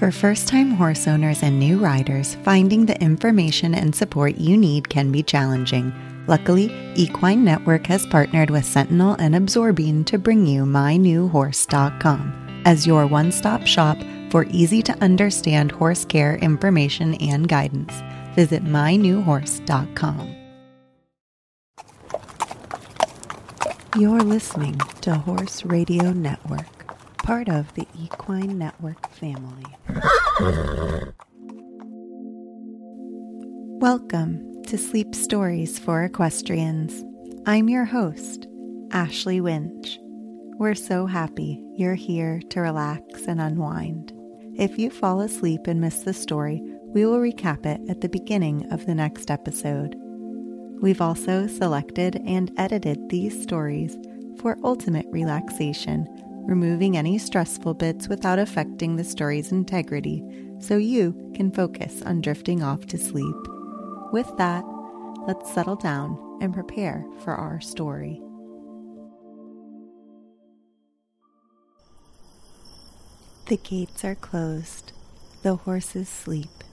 For first time horse owners and new riders, finding the information and support you need can be challenging. Luckily, Equine Network has partnered with Sentinel and Absorbine to bring you MyNewHorse.com as your one stop shop for easy to understand horse care information and guidance. Visit MyNewHorse.com. You're listening to Horse Radio Network, part of the Equine Network family. Welcome to Sleep Stories for Equestrians. I'm your host, Ashley Winch. We're so happy you're here to relax and unwind. If you fall asleep and miss the story, we will recap it at the beginning of the next episode. We've also selected and edited these stories for ultimate relaxation, removing any stressful bits without affecting the story's integrity so you can focus on drifting off to sleep. With that, let's settle down and prepare for our story. The gates are closed, the horses sleep,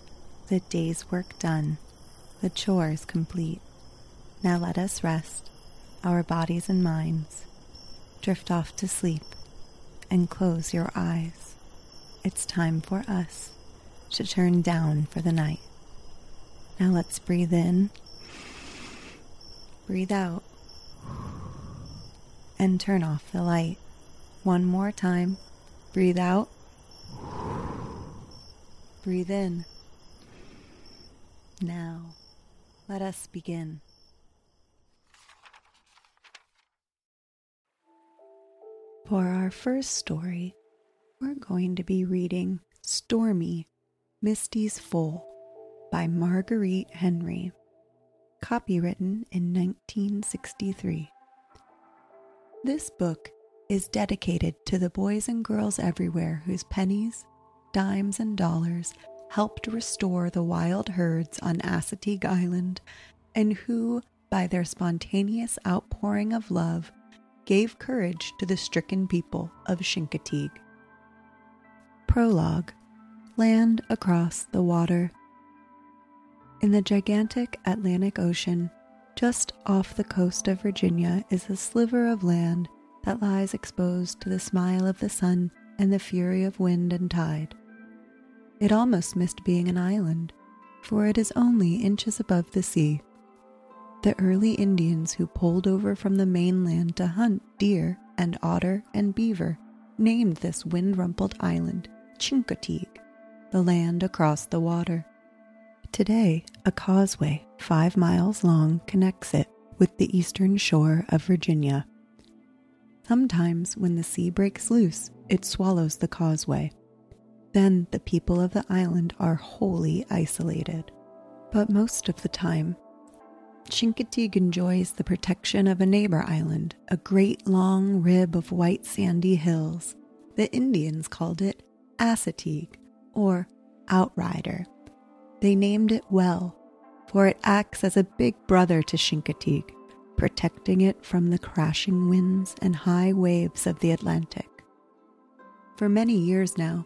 the day's work done, the chores complete. Now let us rest, our bodies and minds. Drift off to sleep and close your eyes. It's time for us to turn down for the night. Now let's breathe in, breathe out, and turn off the light. One more time. Breathe out, breathe in. Now, let us begin. For our first story, we're going to be reading Stormy, Misty's Foal by Marguerite Henry, copywritten in 1963. This book is dedicated to the boys and girls everywhere whose pennies, dimes, and dollars helped restore the wild herds on Assateague Island and who, by their spontaneous outpouring of love, gave courage to the stricken people of Chincoteague. Prologue Land across the water. In the gigantic Atlantic Ocean, just off the coast of Virginia, is a sliver of land that lies exposed to the smile of the sun and the fury of wind and tide. It almost missed being an island, for it is only inches above the sea the early Indians who pulled over from the mainland to hunt deer and otter and beaver named this wind rumpled island Chincoteague, the land across the water. Today, a causeway five miles long connects it with the eastern shore of Virginia. Sometimes, when the sea breaks loose, it swallows the causeway. Then the people of the island are wholly isolated. But most of the time, Chincoteague enjoys the protection of a neighbor island, a great long rib of white sandy hills. The Indians called it Assateague, or Outrider. They named it well, for it acts as a big brother to Chincoteague, protecting it from the crashing winds and high waves of the Atlantic. For many years now,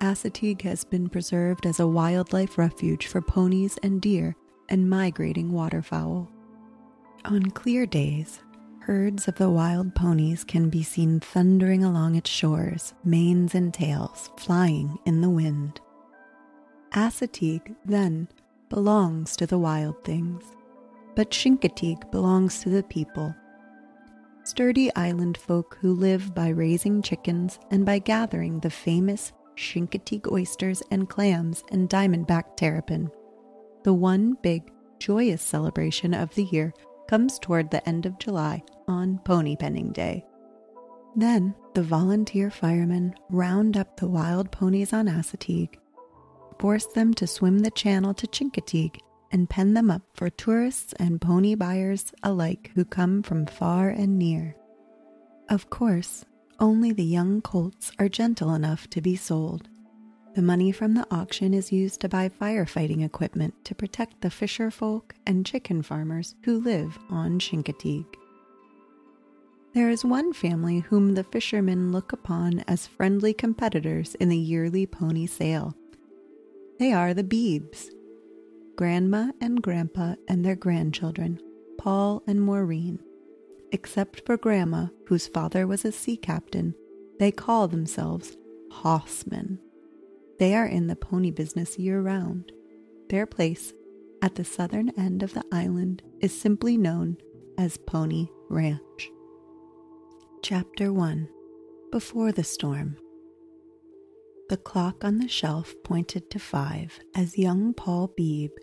Assateague has been preserved as a wildlife refuge for ponies and deer and migrating waterfowl. On clear days, herds of the wild ponies can be seen thundering along its shores, manes and tails flying in the wind. Assateague, then, belongs to the wild things, but Chincoteague belongs to the people. Sturdy island folk who live by raising chickens and by gathering the famous Chincoteague oysters and clams and diamondback terrapin the one big, joyous celebration of the year comes toward the end of July on Pony Penning Day. Then the volunteer firemen round up the wild ponies on Assateague, force them to swim the channel to Chincoteague, and pen them up for tourists and pony buyers alike who come from far and near. Of course, only the young colts are gentle enough to be sold. The money from the auction is used to buy firefighting equipment to protect the fisher folk and chicken farmers who live on Chincoteague. There is one family whom the fishermen look upon as friendly competitors in the yearly pony sale. They are the Beebes. Grandma and Grandpa and their grandchildren, Paul and Maureen. Except for Grandma, whose father was a sea captain, they call themselves Hossmen. They are in the pony business year round. Their place at the southern end of the island is simply known as Pony Ranch. Chapter 1 Before the Storm The clock on the shelf pointed to five as young Paul Beebe,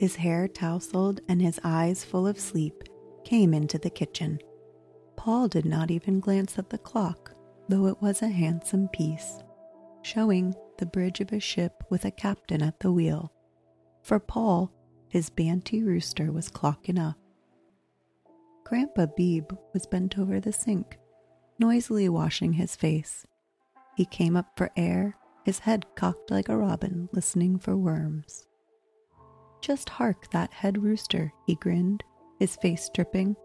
his hair tousled and his eyes full of sleep, came into the kitchen. Paul did not even glance at the clock, though it was a handsome piece, showing the bridge of a ship with a captain at the wheel. For Paul, his banty rooster was clocking up. Grandpa Beebe was bent over the sink, noisily washing his face. He came up for air, his head cocked like a robin, listening for worms. Just hark that head rooster, he grinned, his face dripping.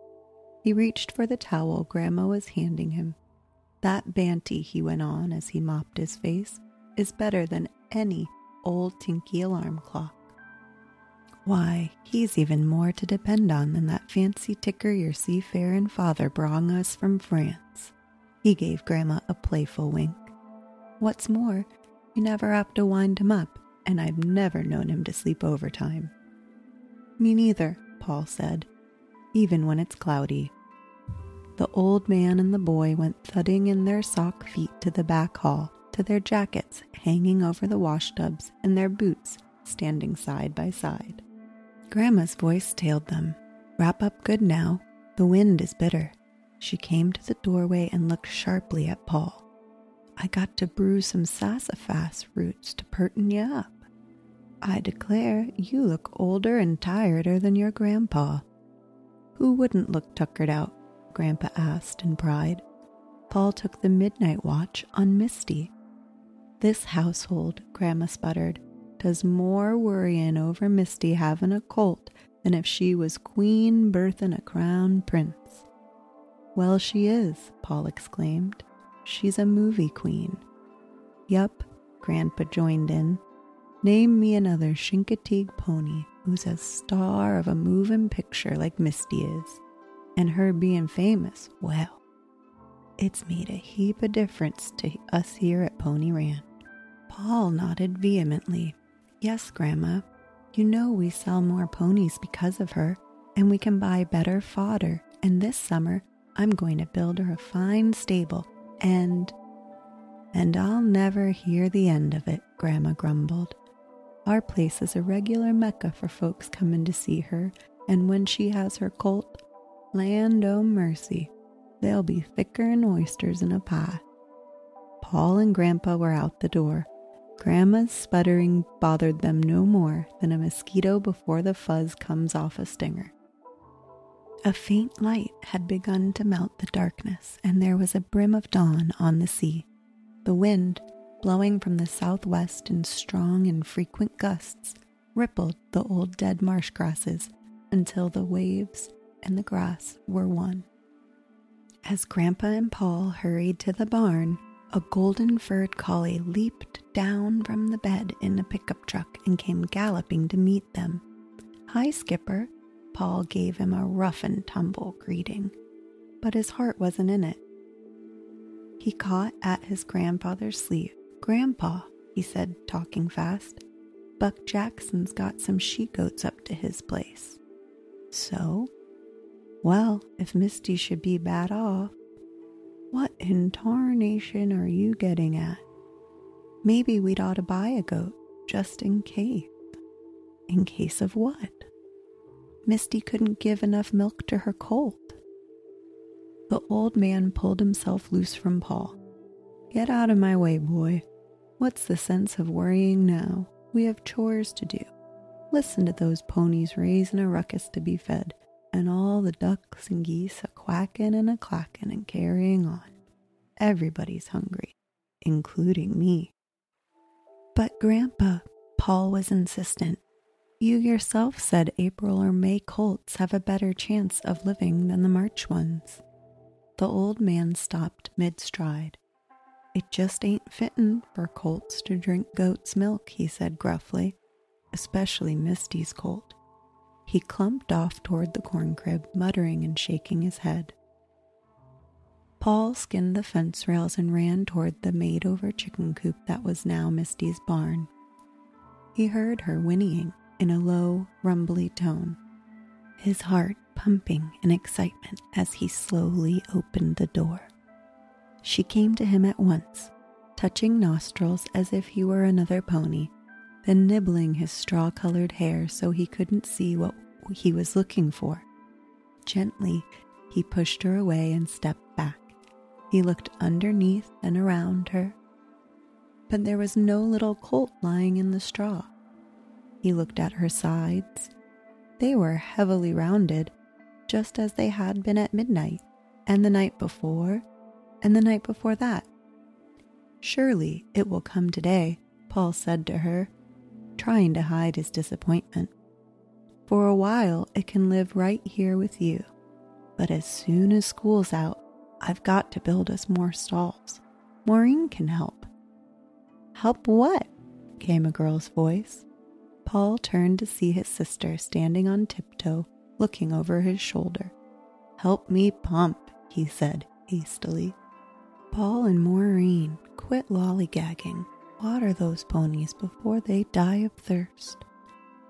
He reached for the towel Grandma was handing him. That Banty, he went on as he mopped his face, is better than any old Tinky alarm clock. Why, he's even more to depend on than that fancy ticker your seafaring father brought us from France. He gave Grandma a playful wink. What's more, you never have to wind him up, and I've never known him to sleep overtime. Me neither, Paul said, even when it's cloudy. The old man and the boy went thudding in their sock feet to the back hall, to their jackets hanging over the washtubs and their boots standing side by side. Grandma's voice tailed them. Wrap up good now. The wind is bitter. She came to the doorway and looked sharply at Paul. I got to brew some sassafras roots to perten you up. I declare you look older and tireder than your grandpa. Who wouldn't look tuckered out? Grandpa asked in pride. Paul took the midnight watch on Misty. This household, Grandma sputtered, does more worrying over Misty having a colt than if she was queen birthing a crown prince. Well, she is, Paul exclaimed. She's a movie queen. Yup, Grandpa joined in. Name me another Chincoteague pony who's a star of a moving picture like Misty is. And her being famous, well, it's made a heap of difference to us here at Pony Ranch. Paul nodded vehemently. Yes, Grandma. You know we sell more ponies because of her, and we can buy better fodder. And this summer, I'm going to build her a fine stable, and. And I'll never hear the end of it, Grandma grumbled. Our place is a regular mecca for folks coming to see her, and when she has her colt, land o' mercy, they'll be thicker'n oysters in a pie. Paul and Grandpa were out the door. Grandma's sputtering bothered them no more than a mosquito before the fuzz comes off a stinger. A faint light had begun to melt the darkness, and there was a brim of dawn on the sea. The wind, blowing from the southwest in strong and frequent gusts, rippled the old dead marsh grasses until the waves and the grass were one. As Grandpa and Paul hurried to the barn, a golden furred collie leaped down from the bed in a pickup truck and came galloping to meet them. Hi, Skipper. Paul gave him a rough and tumble greeting, but his heart wasn't in it. He caught at his grandfather's sleeve. Grandpa, he said, talking fast, Buck Jackson's got some she goats up to his place. So? Well, if Misty should be bad off, what in tarnation are you getting at? Maybe we'd ought to buy a goat just in case. In case of what? Misty couldn't give enough milk to her colt. The old man pulled himself loose from Paul. Get out of my way, boy. What's the sense of worrying now? We have chores to do. Listen to those ponies raising a ruckus to be fed and all the ducks and geese a quacking and a clacking and carrying on. Everybody's hungry, including me. But, Grandpa, Paul was insistent. You yourself said April or May colts have a better chance of living than the March ones. The old man stopped mid stride. It just ain't fittin' for colts to drink goat's milk, he said gruffly, especially Misty's colt. He clumped off toward the corn crib, muttering and shaking his head. Paul skinned the fence rails and ran toward the made over chicken coop that was now Misty's barn. He heard her whinnying in a low, rumbly tone, his heart pumping in excitement as he slowly opened the door. She came to him at once, touching nostrils as if he were another pony, then nibbling his straw colored hair so he couldn't see what he was looking for. Gently, he pushed her away and stepped back. He looked underneath and around her, but there was no little colt lying in the straw. He looked at her sides. They were heavily rounded, just as they had been at midnight, and the night before, and the night before that. Surely it will come today, Paul said to her, trying to hide his disappointment. For a while, it can live right here with you, but as soon as school's out, I've got to build us more stalls. Maureen can help. Help what? came a girl's voice. Paul turned to see his sister standing on tiptoe, looking over his shoulder. Help me pump, he said hastily. Paul and Maureen, quit lollygagging. Water those ponies before they die of thirst.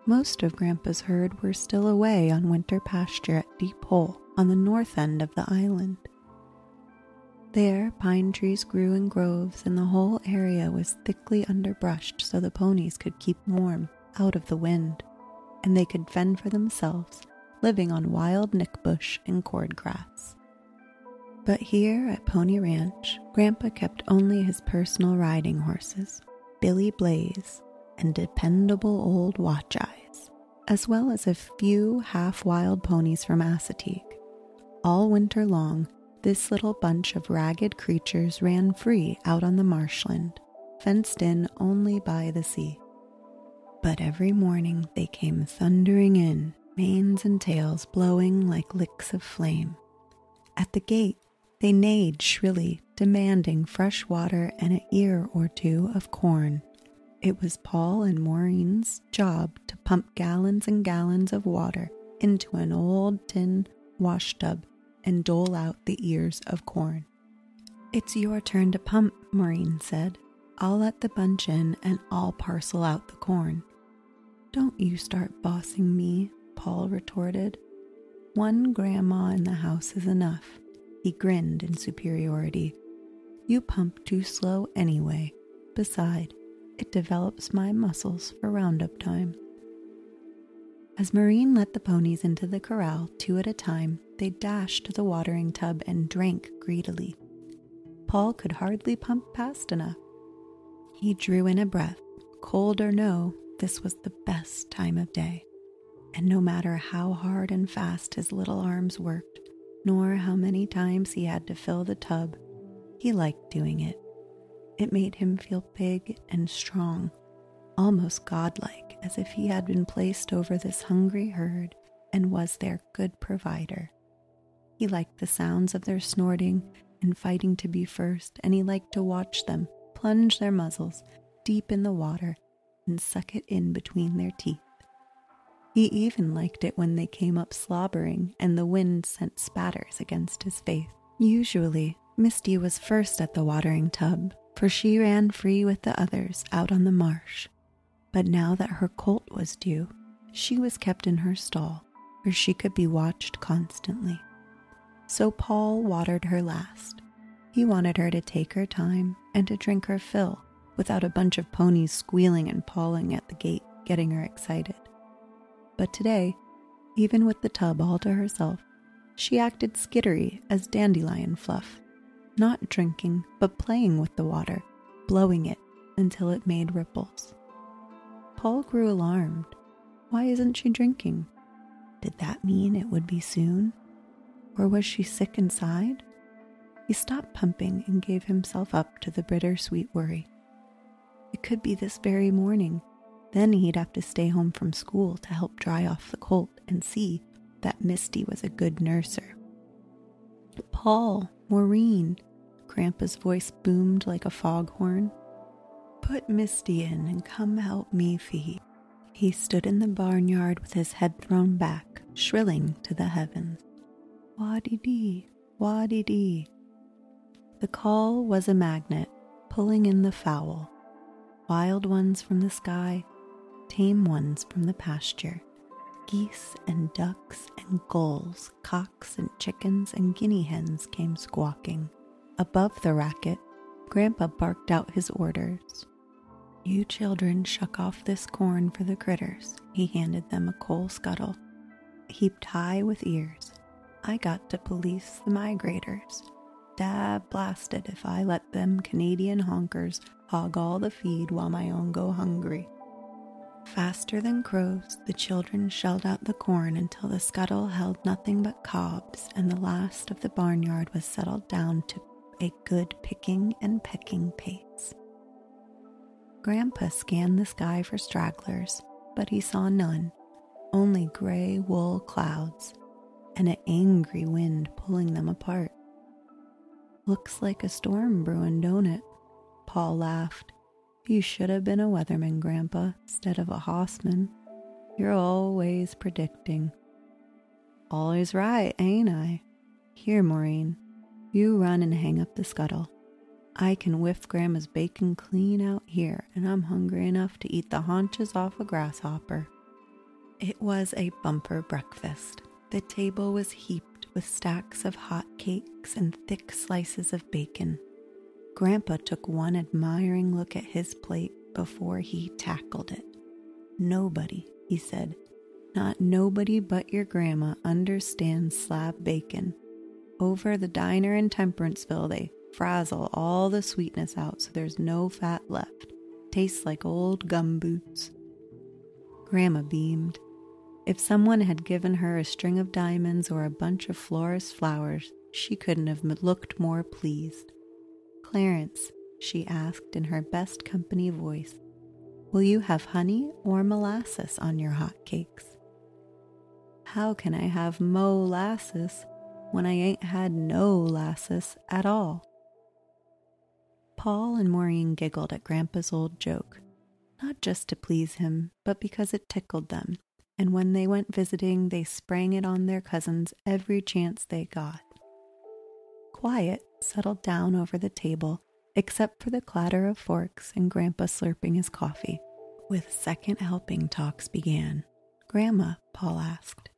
Most of Grandpa's herd were still away on winter pasture at Deep Hole on the north end of the island. There, pine trees grew in groves, and the whole area was thickly underbrushed so the ponies could keep warm out of the wind, and they could fend for themselves, living on wild nickbush and cordgrass. But here at Pony Ranch, Grandpa kept only his personal riding horses, Billy Blaze and dependable old Watch Eyes, as well as a few half wild ponies from Assateague. All winter long, this little bunch of ragged creatures ran free out on the marshland, fenced in only by the sea. But every morning they came thundering in, manes and tails blowing like licks of flame. At the gate, they neighed shrilly, demanding fresh water and an ear or two of corn. It was Paul and Maureen's job to pump gallons and gallons of water into an old tin wash tub and dole out the ears of corn. It's your turn to pump, Maureen said. I'll let the bunch in and I'll parcel out the corn. Don't you start bossing me, Paul retorted. One grandma in the house is enough. He grinned in superiority. You pump too slow anyway. Beside, it develops my muscles for roundup time. As Maureen let the ponies into the corral two at a time, they dashed to the watering tub and drank greedily. Paul could hardly pump fast enough. He drew in a breath. Cold or no, this was the best time of day. And no matter how hard and fast his little arms worked, nor how many times he had to fill the tub, he liked doing it. It made him feel big and strong, almost godlike, as if he had been placed over this hungry herd and was their good provider. He liked the sounds of their snorting and fighting to be first, and he liked to watch them plunge their muzzles deep in the water and suck it in between their teeth. He even liked it when they came up slobbering and the wind sent spatters against his face. Usually, Misty was first at the watering tub, for she ran free with the others out on the marsh. But now that her colt was due, she was kept in her stall, where she could be watched constantly so Paul watered her last. He wanted her to take her time and to drink her fill without a bunch of ponies squealing and pawing at the gate, getting her excited. But today, even with the tub all to herself, she acted skittery as dandelion fluff, not drinking, but playing with the water, blowing it until it made ripples. Paul grew alarmed. Why isn't she drinking? Did that mean it would be soon? Or was she sick inside? He stopped pumping and gave himself up to the bittersweet worry. It could be this very morning. Then he'd have to stay home from school to help dry off the colt and see that Misty was a good nurser. Paul, Maureen, Grandpa's voice boomed like a foghorn. Put Misty in and come help me feed. He stood in the barnyard with his head thrown back, shrilling to the heavens. Waddy dee, waddy dee. The call was a magnet, pulling in the fowl, wild ones from the sky, tame ones from the pasture, geese and ducks and gulls, cocks and chickens and guinea hens came squawking. Above the racket, Grandpa barked out his orders. You children shuck off this corn for the critters. He handed them a coal scuttle, heaped high with ears. I got to police the migrators. Dab blasted if I let them Canadian honkers hog all the feed while my own go hungry. Faster than crows, the children shelled out the corn until the scuttle held nothing but cobs, and the last of the barnyard was settled down to a good picking and pecking pace. Grandpa scanned the sky for stragglers, but he saw none, only gray wool clouds and an angry wind pulling them apart. Looks like a storm brewing, don't it? Paul laughed. You should have been a weatherman, Grandpa, instead of a hossman. You're always predicting. Always right, ain't I? Here, Maureen, you run and hang up the scuttle. I can whiff Grandma's bacon clean out here, and I'm hungry enough to eat the haunches off a grasshopper. It was a bumper breakfast. The table was heaped with stacks of hot cakes and thick slices of bacon. Grandpa took one admiring look at his plate before he tackled it. Nobody, he said, not nobody but your grandma understands slab bacon. Over the diner in Temperanceville, they frazzle all the sweetness out so there's no fat left. Tastes like old gum boots. Grandma beamed. If someone had given her a string of diamonds or a bunch of florist flowers, she couldn't have looked more pleased. Clarence, she asked in her best company voice, will you have honey or molasses on your hot cakes? How can I have molasses when I ain't had no lasses at all? Paul and Maureen giggled at Grandpa's old joke, not just to please him, but because it tickled them, and when they went visiting, they sprang it on their cousins every chance they got. Quiet settled down over the table, except for the clatter of forks and Grandpa slurping his coffee. With second helping, talks began. Grandma, Paul asked,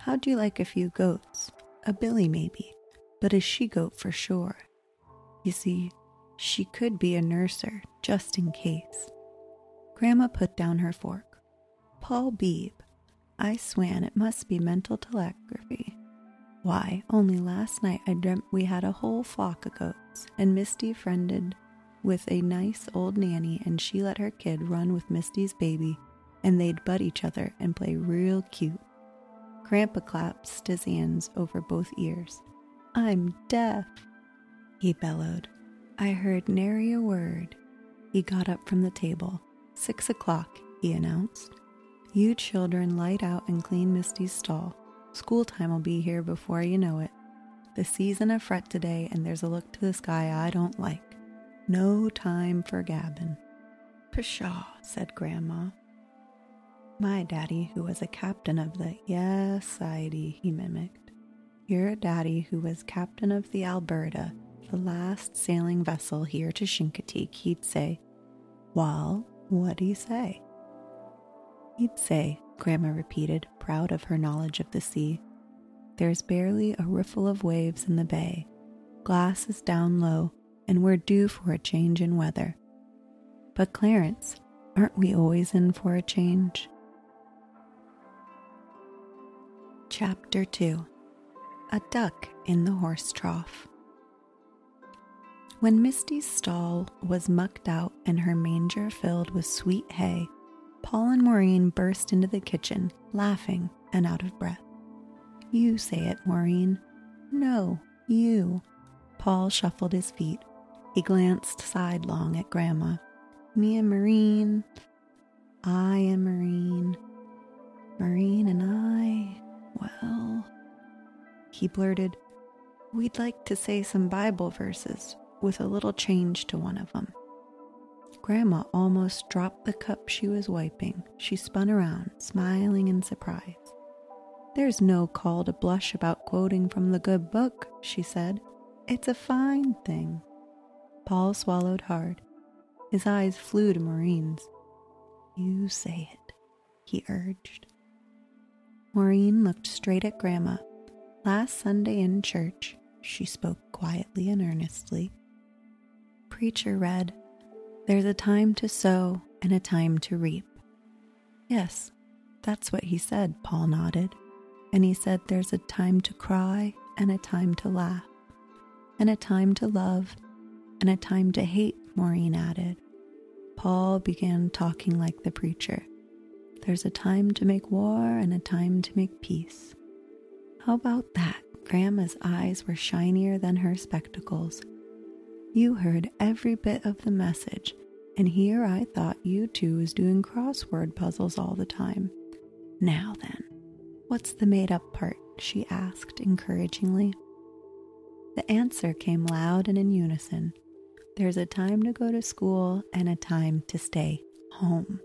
How'd you like a few goats? A billy, maybe, but a she goat for sure. You see, she could be a nurser, just in case. Grandma put down her fork. Paul Beebe. I swan it must be mental telegraphy. Why, only last night I dreamt we had a whole flock of goats, and Misty friended with a nice old nanny, and she let her kid run with Misty's baby, and they'd butt each other and play real cute. Grandpa clapped his hands over both ears. I'm deaf, he bellowed. I heard nary a word. He got up from the table. Six o'clock, he announced. You children light out and clean Misty's stall. School time will be here before you know it. The season of fret today, and there's a look to the sky I don't like. No time for gabbin'. Pshaw, said Grandma. My daddy, who was a captain of the Yes Society, he mimicked. Your daddy, who was captain of the Alberta, the last sailing vessel here to Chincoteague, he'd say, Well, what do you say? He'd say, Grandma repeated, proud of her knowledge of the sea, There's barely a riffle of waves in the bay. Glass is down low, and we're due for a change in weather. But, Clarence, aren't we always in for a change? Chapter 2 A Duck in the Horse Trough. When Misty's stall was mucked out and her manger filled with sweet hay, Paul and Maureen burst into the kitchen, laughing and out of breath. You say it, Maureen. No, you. Paul shuffled his feet. He glanced sidelong at Grandma. Me and Maureen. I and Maureen. Maureen and I. Well, he blurted, We'd like to say some Bible verses with a little change to one of them. Grandma almost dropped the cup she was wiping. She spun around, smiling in surprise. There's no call to blush about quoting from the good book, she said. It's a fine thing. Paul swallowed hard. His eyes flew to Maureen's. You say it, he urged. Maureen looked straight at Grandma. Last Sunday in church, she spoke quietly and earnestly. Preacher read, There's a time to sow and a time to reap. Yes, that's what he said, Paul nodded. And he said, There's a time to cry and a time to laugh, and a time to love and a time to hate, Maureen added. Paul began talking like the preacher. There's a time to make war and a time to make peace. How about that? Grandma's eyes were shinier than her spectacles. You heard every bit of the message, and here I thought you two was doing crossword puzzles all the time. Now then, what's the made up part? she asked encouragingly. The answer came loud and in unison. There's a time to go to school and a time to stay home.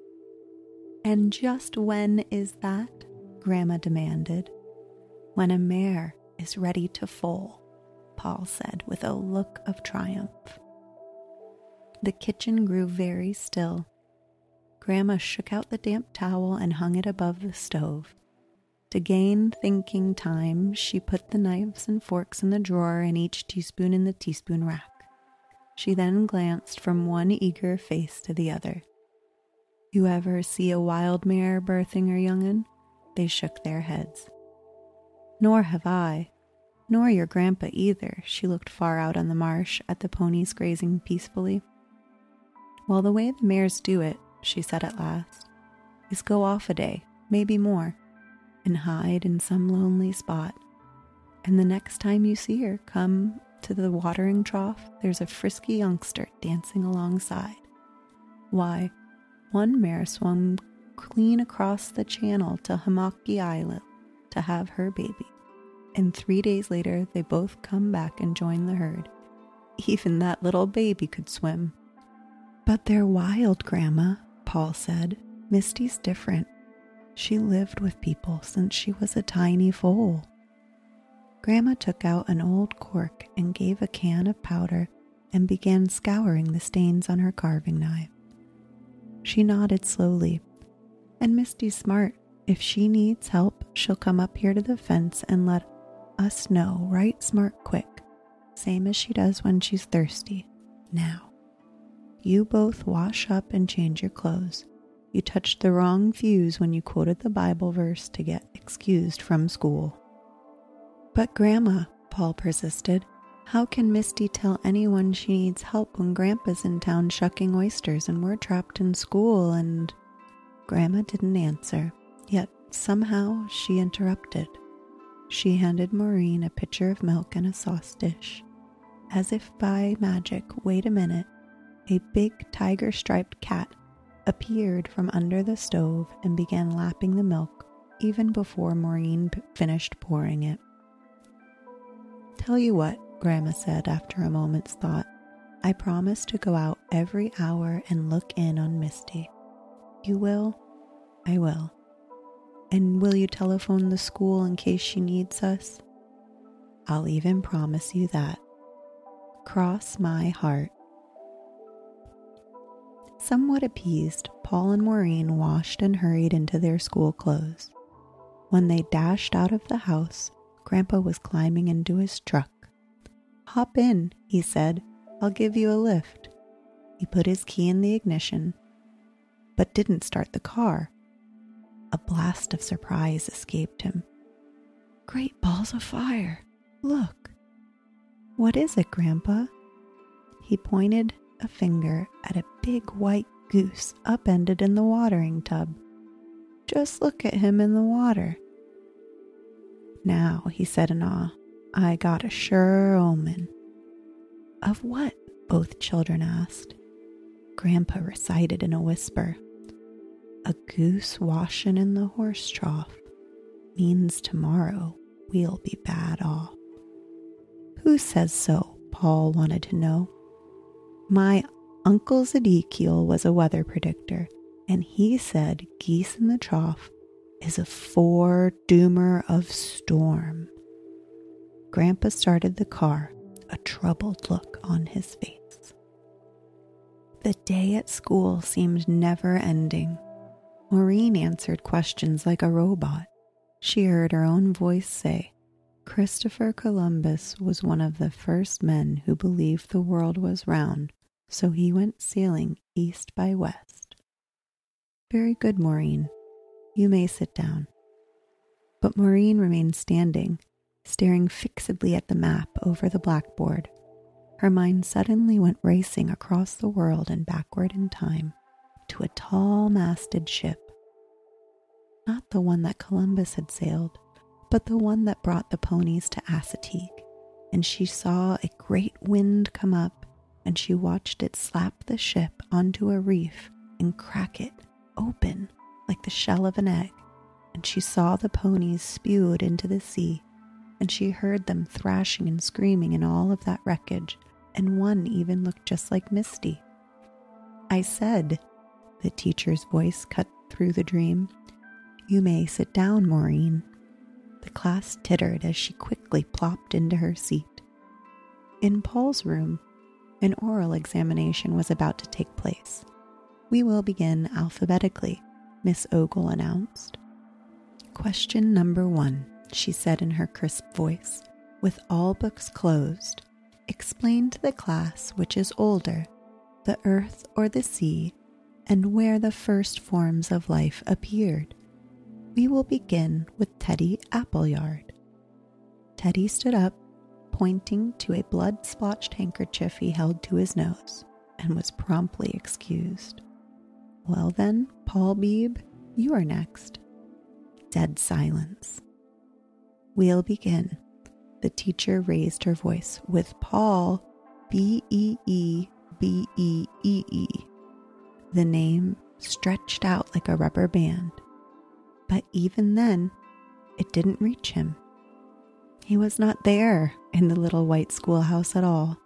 And just when is that? Grandma demanded. When a mare is ready to foal, Paul said with a look of triumph. The kitchen grew very still. Grandma shook out the damp towel and hung it above the stove. To gain thinking time, she put the knives and forks in the drawer and each teaspoon in the teaspoon rack. She then glanced from one eager face to the other. You ever see a wild mare birthing her young'un? They shook their heads. Nor have I, nor your grandpa either. She looked far out on the marsh at the ponies grazing peacefully. Well, the way the mares do it, she said at last, is go off a day, maybe more, and hide in some lonely spot. And the next time you see her, come to the watering trough, there's a frisky youngster dancing alongside. Why, one mare swam clean across the channel to Hamaki Islet to have her baby, and three days later they both come back and join the herd. Even that little baby could swim. But they're wild, Grandma, Paul said. Misty's different. She lived with people since she was a tiny foal. Grandma took out an old cork and gave a can of powder and began scouring the stains on her carving knife. She nodded slowly. And Misty's smart. If she needs help, she'll come up here to the fence and let us know right smart quick, same as she does when she's thirsty. Now, you both wash up and change your clothes. You touched the wrong fuse when you quoted the Bible verse to get excused from school. But, Grandma, Paul persisted, how can Misty tell anyone she needs help when Grandpa's in town shucking oysters and we're trapped in school and. Grandma didn't answer, yet somehow she interrupted. She handed Maureen a pitcher of milk and a sauce dish. As if by magic, wait a minute, a big tiger striped cat appeared from under the stove and began lapping the milk even before Maureen finished pouring it. Tell you what, Grandma said after a moment's thought, I promise to go out every hour and look in on Misty. You will? I will. And will you telephone the school in case she needs us? I'll even promise you that. Cross my heart. Somewhat appeased, Paul and Maureen washed and hurried into their school clothes. When they dashed out of the house, Grandpa was climbing into his truck. Hop in, he said. I'll give you a lift. He put his key in the ignition, but didn't start the car. Blast of surprise escaped him. Great balls of fire! Look! What is it, Grandpa? He pointed a finger at a big white goose upended in the watering tub. Just look at him in the water. Now, he said in awe, I got a sure omen. Of what? both children asked. Grandpa recited in a whisper. A goose washin' in the horse trough means tomorrow we'll be bad off. Who says so? Paul wanted to know. My Uncle Zedekiel was a weather predictor, and he said geese in the trough is a foredoomer of storm. Grandpa started the car, a troubled look on his face. The day at school seemed never ending. Maureen answered questions like a robot. She heard her own voice say, Christopher Columbus was one of the first men who believed the world was round, so he went sailing east by west. Very good, Maureen. You may sit down. But Maureen remained standing, staring fixedly at the map over the blackboard. Her mind suddenly went racing across the world and backward in time to a tall masted ship. Not the one that Columbus had sailed, but the one that brought the ponies to Assateague. And she saw a great wind come up, and she watched it slap the ship onto a reef and crack it open like the shell of an egg. And she saw the ponies spewed into the sea and she heard them thrashing and screaming in all of that wreckage, and one even looked just like Misty. I said, the teacher's voice cut through the dream, You may sit down, Maureen. The class tittered as she quickly plopped into her seat. In Paul's room, an oral examination was about to take place. We will begin alphabetically, Miss Ogle announced. Question number one she said in her crisp voice, with all books closed, explain to the class which is older, the earth or the sea, and where the first forms of life appeared. We will begin with Teddy Appleyard. Teddy stood up, pointing to a blood splotched handkerchief he held to his nose, and was promptly excused. Well, then, Paul Beebe, you are next. Dead silence. We'll begin. The teacher raised her voice with Paul, B E E B E E E. The name stretched out like a rubber band. But even then, it didn't reach him. He was not there in the little white schoolhouse at all.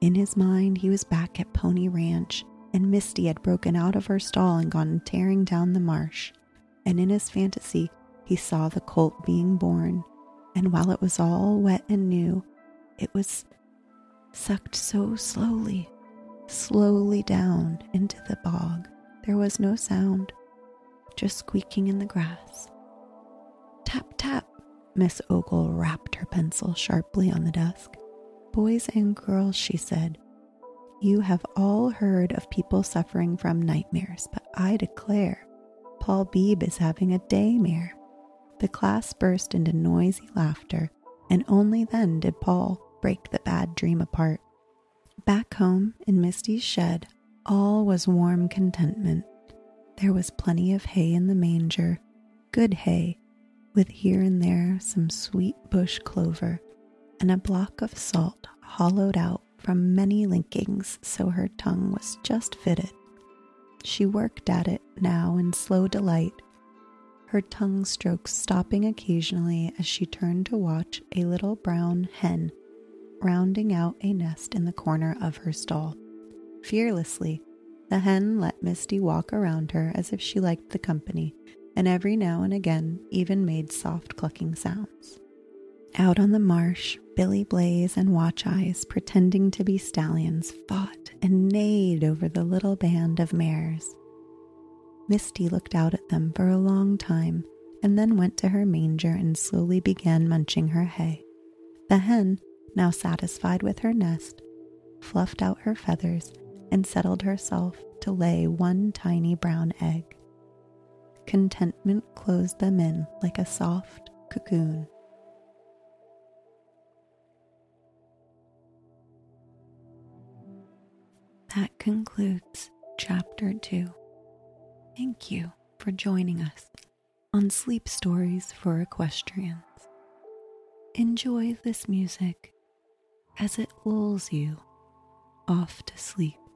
In his mind, he was back at Pony Ranch, and Misty had broken out of her stall and gone tearing down the marsh. And in his fantasy, he saw the colt being born, and while it was all wet and new, it was sucked so slowly, slowly down into the bog. There was no sound, just squeaking in the grass. Tap, tap, Miss Ogle rapped her pencil sharply on the desk. Boys and girls, she said, you have all heard of people suffering from nightmares, but I declare Paul Beebe is having a daymare. The class burst into noisy laughter, and only then did Paul break the bad dream apart. Back home in Misty's shed, all was warm contentment. There was plenty of hay in the manger, good hay, with here and there some sweet bush clover, and a block of salt hollowed out from many linkings so her tongue was just fitted. She worked at it now in slow delight her tongue strokes stopping occasionally as she turned to watch a little brown hen rounding out a nest in the corner of her stall. Fearlessly, the hen let Misty walk around her as if she liked the company, and every now and again even made soft clucking sounds. Out on the marsh, Billy Blaze and Watch Eyes, pretending to be stallions, fought and neighed over the little band of mares. Misty looked out at them for a long time and then went to her manger and slowly began munching her hay. The hen, now satisfied with her nest, fluffed out her feathers and settled herself to lay one tiny brown egg. Contentment closed them in like a soft cocoon. That concludes chapter two. Thank you for joining us on Sleep Stories for Equestrians. Enjoy this music as it lulls you off to sleep.